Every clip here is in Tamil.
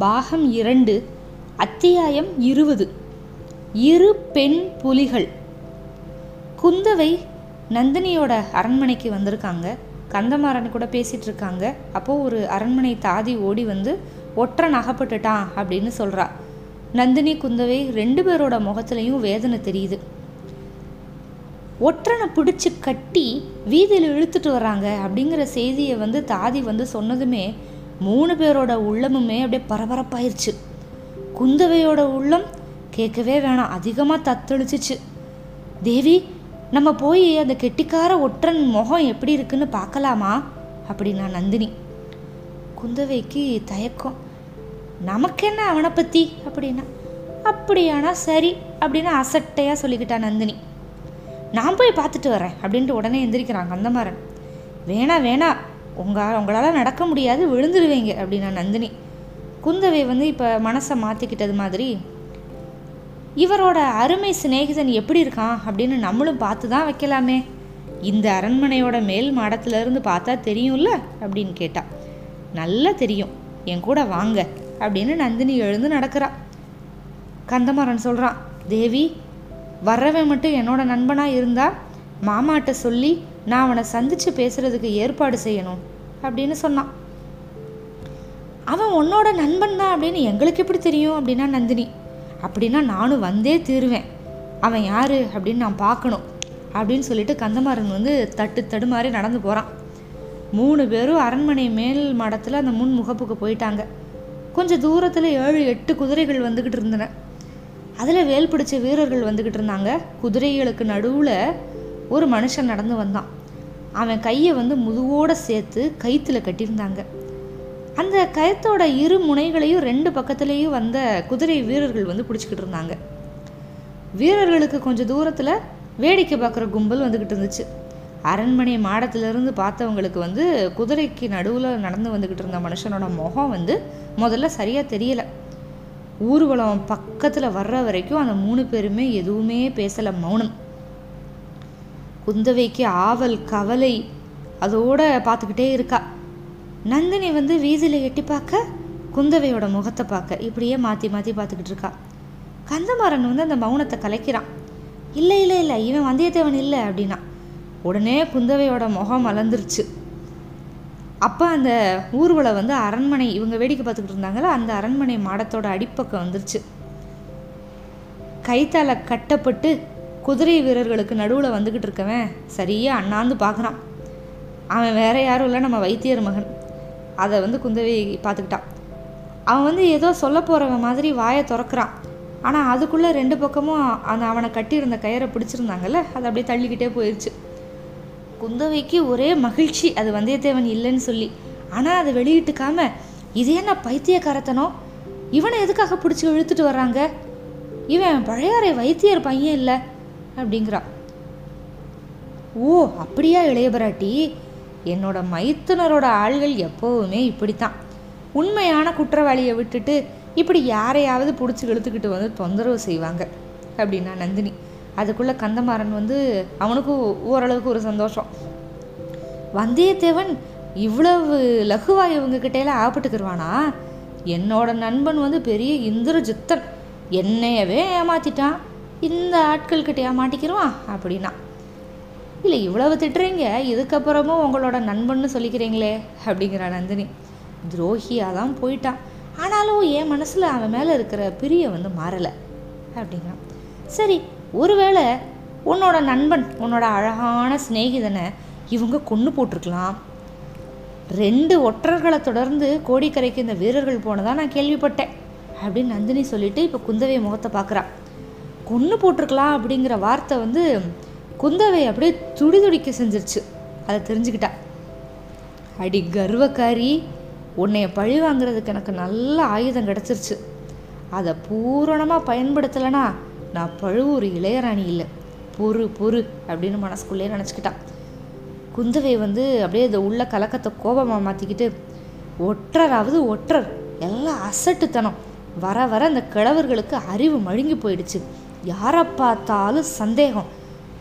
பாகம் இரண்டு அத்தியாயம் இருபது. இரு பெண் புலிகள். குந்தவை நந்தினியோட அரண்மனைக்கு வந்திருக்காங்க. கந்தமாறன் கூட பேசிட்டு இருக்காங்க அப்போது ஒரு அரண்மனை தாதி ஓடி வந்து ஒற்றன் அகப்பட்டுட்டான் அப்படின்னு சொல்கிறா நந்தினி குந்தவை ரெண்டு பேரோட முகத்துலையும் வேதனை தெரியுது. ஒற்றனை பிடிச்சி கட்டி வீதியில் இழுத்துட்டு வராங்க அப்படிங்கிற செய்தியை வந்து தாதி வந்து சொன்னதுமே மூணு பேரோட உள்ளமுமே அப்படியே பரபரப்பாயிருச்சு. குந்தவையோட உள்ளம் கேட்கவே வேணாம் அதிகமாக தத்தளிச்சிச்சு. தேவி நம்ம போய் அந்த கெட்டிக்கார ஒற்றன் முகம் எப்படி இருக்குன்னு பார்க்கலாமா? அப்படின்னா நந்தினி. குந்தவைக்கு தயக்கம். நமக்கென்ன அவனை பற்றி அப்படின்னா அப்படியானா சரி அப்படின்னு அசட்டையாக சொல்லிக்கிட்டா நந்தினி. நான் போய் பார்த்துட்டு வரேன் அப்படின்ட்டு உடனே எழுந்திரிக்கிறாங்க அந்த மாதிரி வேணா வேணா உங்கள் உங்களால் நடக்க முடியாது விழுந்துடுவீங்க அப்படின்னா நந்தினி. குந்தவை வந்து இப்போ மனசை மாற்றிக்கிட்டது மாதிரி இவரோட அருமை சிநேகிதன் எப்படி இருக்கான் அப்படின்னு நம்மளும் பார்த்து தான் வைக்கலாமே. இந்த அரண்மனையோட மேல் மாடத்துலேருந்து பார்த்தா தெரியும்ல? அப்படின்னு கேட்டா நல்லா தெரியும். என் கூட வாங்க அப்படின்னு நந்தினி எழுந்து நடக்கிறா. கந்தமாறன் சொல்கிறான் தேவி வர்றவன் மட்டும் என்னோட நண்பனாக இருந்தா மாமாட்ட சொல்லி நான் அவனை சந்திச்சு பேசுறதுக்கு ஏற்பாடு செய்யணும் அப்படின்னு சொன்னான். அவன் உன்னோட நண்பன் தான் அப்படின்னு எங்களுக்கு எப்படி தெரியும் அப்படின்னா நந்தினி. அப்படின்னா நானும் வந்தே தீருவேன். அவன் யாரு அப்படின்னு நான் பார்க்கணும் அப்படின்னு சொல்லிட்டு கந்தமாறன் வந்து தட்டு தடுமாறி நடந்து போகிறான் மூணு பேரும் அரண்மனை மேல் மடத்தில் அந்த முன் முகப்புக்கு போயிட்டாங்க. கொஞ்சம் தூரத்தில் ஏழு எட்டு குதிரைகள் வந்துக்கிட்டு இருந்தன. அதில் வேல் பிடிச்ச வீரர்கள் வந்துக்கிட்டு இருந்தாங்க. குதிரைகளுக்கு நடுவில் ஒரு மனுஷன் நடந்து வந்தான். அவன் கையை வந்து முதுவோடு சேர்த்து கயிற்றுல கட்டியிருந்தாங்க. அந்த கயத்தோட இரு முனைகளையும் ரெண்டு பக்கத்துலேயும் வந்த குதிரை வீரர்கள் வந்து பிடிச்சிக்கிட்டு இருந்தாங்க. வீரர்களுக்கு கொஞ்சம் தூரத்தில் வேடிக்கை பார்க்குற கும்பல் வந்துக்கிட்டு இருந்துச்சு. அரண்மனை மாடத்திலிருந்து பார்த்தவங்களுக்கு வந்து குதிரைக்கு நடுவில் நடந்து வந்துக்கிட்டு இருந்த மனுஷனோட முகம் வந்து முதல்ல சரியாக தெரியலை. ஊர்வலம் பக்கத்தில் வர்ற வரைக்கும் அந்த மூணு பேருமே எதுவுமே பேசலை மௌனம். குந்தவைக்கு ஆவல் கவலை அதோட பார்த்துக்கிட்டே இருக்கா. நந்தினி வந்து வீதியில் எட்டி பார்க்க குந்தவையோட முகத்தை பார்க்க இப்படியே மாற்றி மாற்றி பார்த்துக்கிட்டு இருக்கா. கந்தமாறன் வந்து அந்த மௌனத்தை கலைக்கிறான். இல்லை இல்லை இல்லை இவன் வந்தியத்தேவன் இல்லை அப்படின்னா உடனே குந்தவையோட முகம் மலர்ந்துருச்சு அப்போ அந்த ஊர்வலம் வந்து அரண்மனை இவங்க வேடிக்கை பார்த்துக்கிட்டு இருந்தாங்களா அந்த அரண்மனை மாடத்தோட அடிப்பக்கம் வந்துருச்சு. கைத்தால கட்டப்பட்டு குதிரை வீரர்களுக்கு நடுவில் வந்துக்கிட்டு இருக்கவன் சரியாக அண்ணாந்து பார்க்குறான் அவன் வேற யாரும் இல்லை நம்ம வைத்தியர் மகன். அதை வந்து குந்தவை பார்த்துக்கிட்டான் அவன் வந்து ஏதோ சொல்ல போகிறவன் மாதிரி வாயை திறக்கிறான். ஆனால் அதுக்குள்ளே ரெண்டு பக்கமும் அந்த அவனை கட்டியிருந்த கயிறை பிடிச்சிருந்தாங்கல்ல அது அப்படியே தள்ளிக்கிட்டே போயிடுச்சு குந்தவைக்கு ஒரே மகிழ்ச்சி அது வந்தியத்தேவன் இல்லைன்னு சொல்லி. ஆனால் அதை வெளியிட்டுக்காம இது என்ன பைத்தியக்காரத்தனம் இவனை எதுக்காக பிடிச்சி இழுத்துட்டு வர்றாங்க? இவன் பழையாறை வைத்தியர் பையன் இல்லை. அப்படிங்கிறா. ஓ அப்படியா இளைய பிராட்டி என்னோட மைத்துனரோட ஆள்கள் எப்போவுமே இப்படித்தான். உண்மையான குற்றவாளியை விட்டுட்டு இப்படி யாரையாவது பிடிச்சி இழுத்துக்கிட்டு வந்து தொந்தரவு செய்வாங்க அப்படின்னா நந்தினி. அதுக்குள்ளே கந்தமாறன் வந்து அவனுக்கும் ஓரளவுக்கு ஒரு சந்தோஷம். வந்தியத்தேவன் இவ்வளவு லகுவா இவங்க கிட்டேலாம் ஆப்பட்டுக்கிருவானா என்னோட நண்பன் வந்து பெரிய இந்திரஜித்தன். என்னையவே ஏமாத்திட்டான். இந்த ஆட்கள்கிட்ட ஏமாட்டிக்கிருவான் அப்படின்னா. இல்லை இவ்வளவு திட்டுறீங்க இதுக்கப்புறமும் உங்களோட நண்பன்னு சொல்லிக்கிறீங்களே அப்படிங்கிறா நந்தினி. துரோகியாக தான் போயிட்டான் ஆனாலும் என் மனசில் அவன் மேலே இருக்கிற பிரிய வந்து மாறலை அப்படிங்கிறான் சரி ஒருவேளை உன்னோட நண்பன் உன்னோட அழகான சிநேகிதனை இவங்க கொன்று போட்டிருக்கலாம். ரெண்டு ஒற்றர்களை தொடர்ந்து கோடிக்கரைக்கு இந்த வீரர்கள் போனதான் நான் கேள்விப்பட்டேன் அப்படின்னு நந்தினி சொல்லிட்டு இப்போ குந்தவை முகத்தை பார்க்குறான் கொன்று போட்டிருக்கலாம் அப்படிங்கிற வார்த்தை வந்து குந்தவை அப்படியே துடி துடிக்க செஞ்சிருச்சு. அதை தெரிஞ்சுக்கிட்டா. அடி கர்வக்காரி உன்னைய பழி வாங்குறதுக்கு எனக்கு நல்ல ஆயுதம் கிடச்சிருச்சு. அதை பூரணமாக பயன்படுத்தலைனா நான் பழுவூர் இளையராணி இல்லை. பொறு பொறு அப்படின்னு மனசுக்குள்ளேயே நினச்சிக்கிட்டான் குந்தவை வந்து அப்படியே இதை உள்ள கலக்கத்தை கோபமாக மாற்றிக்கிட்டு ஒற்றராவது ஒற்றர் எல்லாம் அசட்டுத்தனம். வர வர அந்த கிழவர்களுக்கு அறிவு மழுங்கி போயிடுச்சு. யாரை பார்த்தாலும் சந்தேகம்.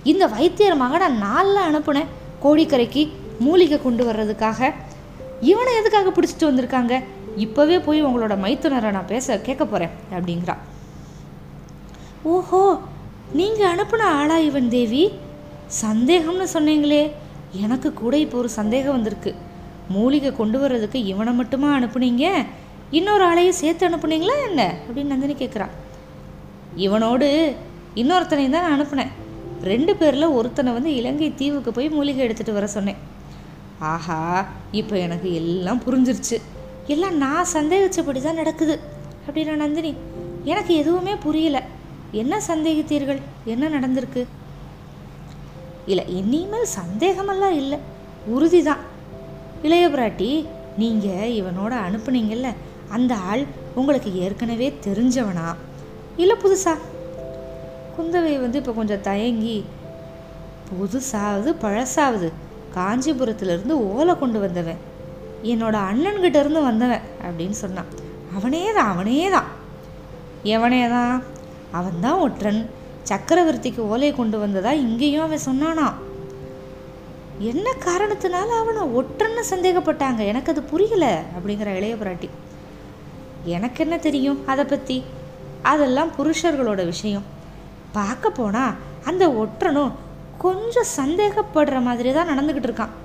இந்த வைத்தியர் மகனை நாளில் அனுப்புனேன் கோழிக்கரைக்கு மூலிகை கொண்டு வர்றதுக்காக. இவனை எதுக்காக பிடிச்சிட்டு வந்திருக்காங்க? இப்போவே போய் உங்களோட மைத்துனரை நான் பேச கேட்க போகிறேன் அப்படிங்கிறா. ஓஹோ நீங்கள் அனுப்புன ஆளா இவன் தேவி? சந்தேகம்னு சொன்னீங்களே. எனக்கு கூட இப்போ ஒரு சந்தேகம் வந்திருக்கு. மூலிகை கொண்டு வர்றதுக்கு இவனை மட்டுமா அனுப்புனீங்க? இன்னொரு ஆளையும் சேர்த்து அனுப்புனீங்களா என்ன? அப்படின்னு நந்தினி கேட்குறான் இவனோடு இன்னொருத்தனையும் தான் நான் அனுப்புனேன். ரெண்டு பேரில் ஒருத்தனை வந்து இலங்கை தீவுக்கு போய் மூலிகை எடுத்துகிட்டு வர சொன்னேன். ஆஹா இப்போ எனக்கு எல்லாம் புரிஞ்சிருச்சு. எல்லாம் நான் சந்தேகிச்சபடி தான் நடக்குது அப்படின்னா நந்தினி எனக்கு எதுவுமே புரியல. என்ன சந்தேகித்தீர்கள்? என்ன நடந்திருக்கு? இல்லை இனிமேல் சந்தேகமெல்லாம் இல்லை. உறுதி தான் இளைய பிராட்டி நீங்கள் இவனோட அனுப்புனீங்கல்ல அந்த ஆள் உங்களுக்கு ஏற்கனவே தெரிஞ்சவனா? இல்லை புதுசா? குந்தவை வந்து இப்போ கொஞ்சம் தயங்கி புதுசாவது பழசாவது காஞ்சிபுரத்துலேருந்து ஓலை கொண்டு வந்தவன். என்னோட அண்ணன்கிட்ட இருந்து வந்தவன் அப்படின்னு சொன்னான். அவனே தான் அவனே தான் எவனே தான் அவன்தான் ஒற்றன். சக்கரவர்த்திக்கு ஓலையை கொண்டு வந்ததா இங்கேயும் அவன் சொன்னானா? என்ன காரணத்தினால அவனை ஒற்றன்னு சந்தேகப்பட்டாங்க? எனக்கு அது புரியல அப்படிங்கிற இளைய பிராட்டி. எனக்கு என்ன தெரியும்? அதை பற்றி அதெல்லாம் புருஷர்களோட விஷயம். பார்க்க போனால் அந்த ஒற்றனும் கொஞ்சம் சந்தேகப்படுற மாதிரி தான் நடந்துக்கிட்டு இருக்கான்.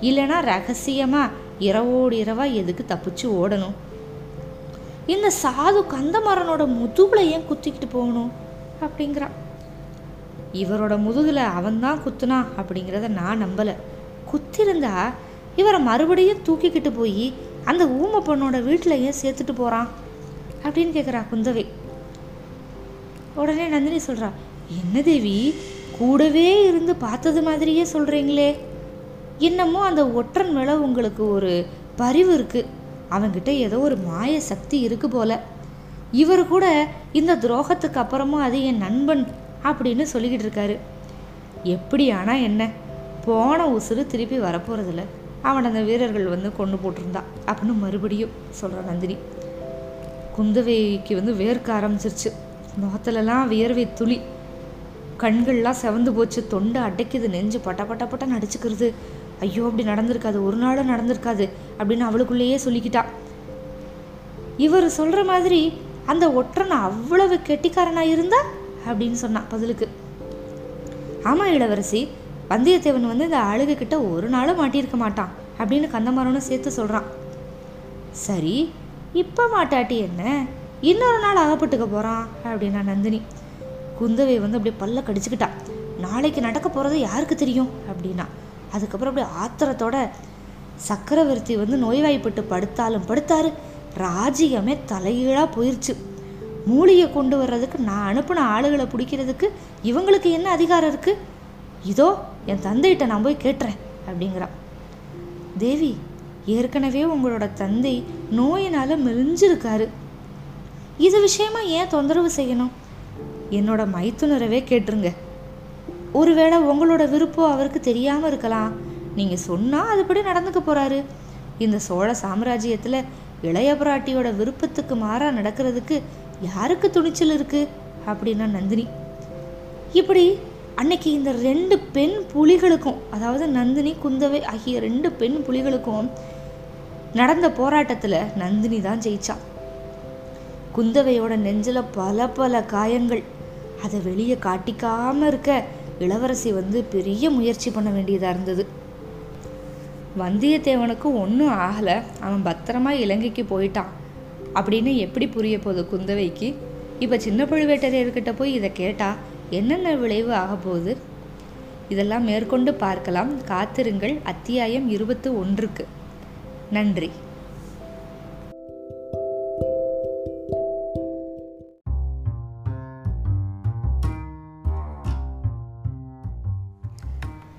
இல்லைன்னா ரகசியமாக இரவோடு இரவாக எதுக்கு தப்பிச்சு ஓடணும்? இந்த சாது கந்தமரனோட முதுகில் ஏன் குத்திக்கிட்டு போகணும்? அப்படிங்கிறான். இவரோட முதுகில் அவன்தான் குத்துனா அப்படிங்கிறத நான் நம்பலை. குத்திருந்தா இவரை மறுபடியும் தூக்கிக்கிட்டு போய் அந்த ஊமை பொண்ணோட வீட்டில் ஏன் சேர்த்துட்டு போகிறான் அப்படின்னு கேட்குறா குந்தவை. உடனே நந்தினி சொல்கிறா என்ன தேவி கூடவே இருந்து பார்த்தது மாதிரியே சொல்கிறீங்களே என்னமோ அந்த ஒற்றன் மேலே உங்களுக்கு ஒரு பரிவு இருக்குது அவங்கிட்ட ஏதோ ஒரு மாய சக்தி இருக்கு போல. இவர் கூட இந்த துரோகத்துக்கு அப்புறமும் அது என் நண்பன் அப்படின்னு சொல்லிக்கிட்டு இருக்காரு. எப்படி ஆனால் என்ன? போன உசுறு திருப்பி வரப்போகிறதில்ல அவன் அந்த வீரர்கள் வந்து கொண்டு போட்டிருந்தா அப்படின்னு மறுபடியும் சொல்கிறான் நந்தினி. குந்தவைக்கு வந்து வேர்க்க ஆரம்பிச்சிருச்சு. முகத்துலலாம் வியர்வை துளி. கண்கள்லாம் செவந்து போச்சு தொண்டை அடைக்குது நெஞ்சு பட்ட பட்ட பட்ட நடிச்சுக்கிறது. ஐயோ அப்படி நடந்திருக்காது ஒரு நாளும் நடந்திருக்காது அப்படின்னு அவளுக்குள்ளேயே சொல்லிக்கிட்டா. இவர் சொல்கிற மாதிரி அந்த ஒற்றனை அவ்வளவு கெட்டிக்காரனாக இருந்தா? அப்படின்னு சொன்னான் பதிலுக்கு. ஆமாம் இளவரசி வந்தியத்தேவன் வந்து இந்த அழுகுக்கிட்ட ஒரு நாளும் மாட்டியிருக்க மாட்டான் அப்படின்னு கந்தமரனும் சேர்த்து சொல்கிறான் சரி இப்போ மாட்டாட்டி என்ன? இன்னொரு நாள் அகப்பட்டுக்க போகிறான் அப்படின்னா நந்தினி. குந்தவை வந்து அப்படியே பல்ல கடிச்சுக்கிட்டா. நாளைக்கு நடக்க போகிறது யாருக்கு தெரியும்? அப்படின்னா. அதுக்கப்புறம் அப்படியே ஆத்திரத்தோட சக்கரவர்த்தி வந்து நோய்வாய்ப்பட்டு படுத்தாலும் படுத்தாரு. ராஜ்யமே தலைகீழாக போயிடுச்சு மூலிகை கொண்டு வர்றதுக்கு நான் அனுப்பின ஆளுகளை பிடிக்கிறதுக்கு இவங்களுக்கு என்ன அதிகாரம் இருக்குது இதோ என் தந்தைகிட்ட நான் போய் கேட்டுறேன் அப்படிங்கிறான். தேவி ஏற்கனவே உங்களோட தந்தை நோயினால் மெலிஞ்சிருக்காரு இது விஷயமா ஏன் தொந்தரவு செய்யணும்? என்னோட மைத்துனரவே கேட்டுருங்க. ஒருவேளை உங்களோட விருப்பம் அவருக்கு தெரியாமல் இருக்கலாம். நீங்கள் சொன்னால் அதுபடி நடந்துக்க போகிறாரு இந்த சோழ சாம்ராஜ்யத்தில் இளைய பிராட்டியோட விருப்பத்துக்கு மாறாக நடக்கிறதுக்கு யாருக்கு துணிச்சல் இருக்கு? அப்படின்னா நந்தினி. இப்படி அன்னைக்கு இந்த ரெண்டு பெண் புலிகளுக்கும் அதாவது நந்தினி குந்தவை ஆகிய ரெண்டு பெண் புலிகளுக்கும் நடந்த போராட்டத்தில் நந்தினி தான் ஜெயிச்சான் குந்தவையோட நெஞ்சில் பல பல காயங்கள். அதை வெளியே காட்டிக்காம இருக்க இளவரசி வந்து பெரிய முயற்சி பண்ண வேண்டியதாக இருந்தது. வந்தியத்தேவனுக்கு ஒன்றும் ஆகலை. அவன் பத்திரமா இலங்கைக்கு போயிட்டான். அப்படின்னு எப்படி புரிய போகுது குந்தவைக்கு? இப்போ சின்ன பழுவேட்டரையர்கிட்ட போய் இதை கேட்டால் என்னென்ன விளைவு ஆக போகுது? இதெல்லாம் மேற்கொண்டு பார்க்கலாம். காத்திருங்கள். அத்தியாயம் இருபத்து ஒன்றுக்கு. நன்றி.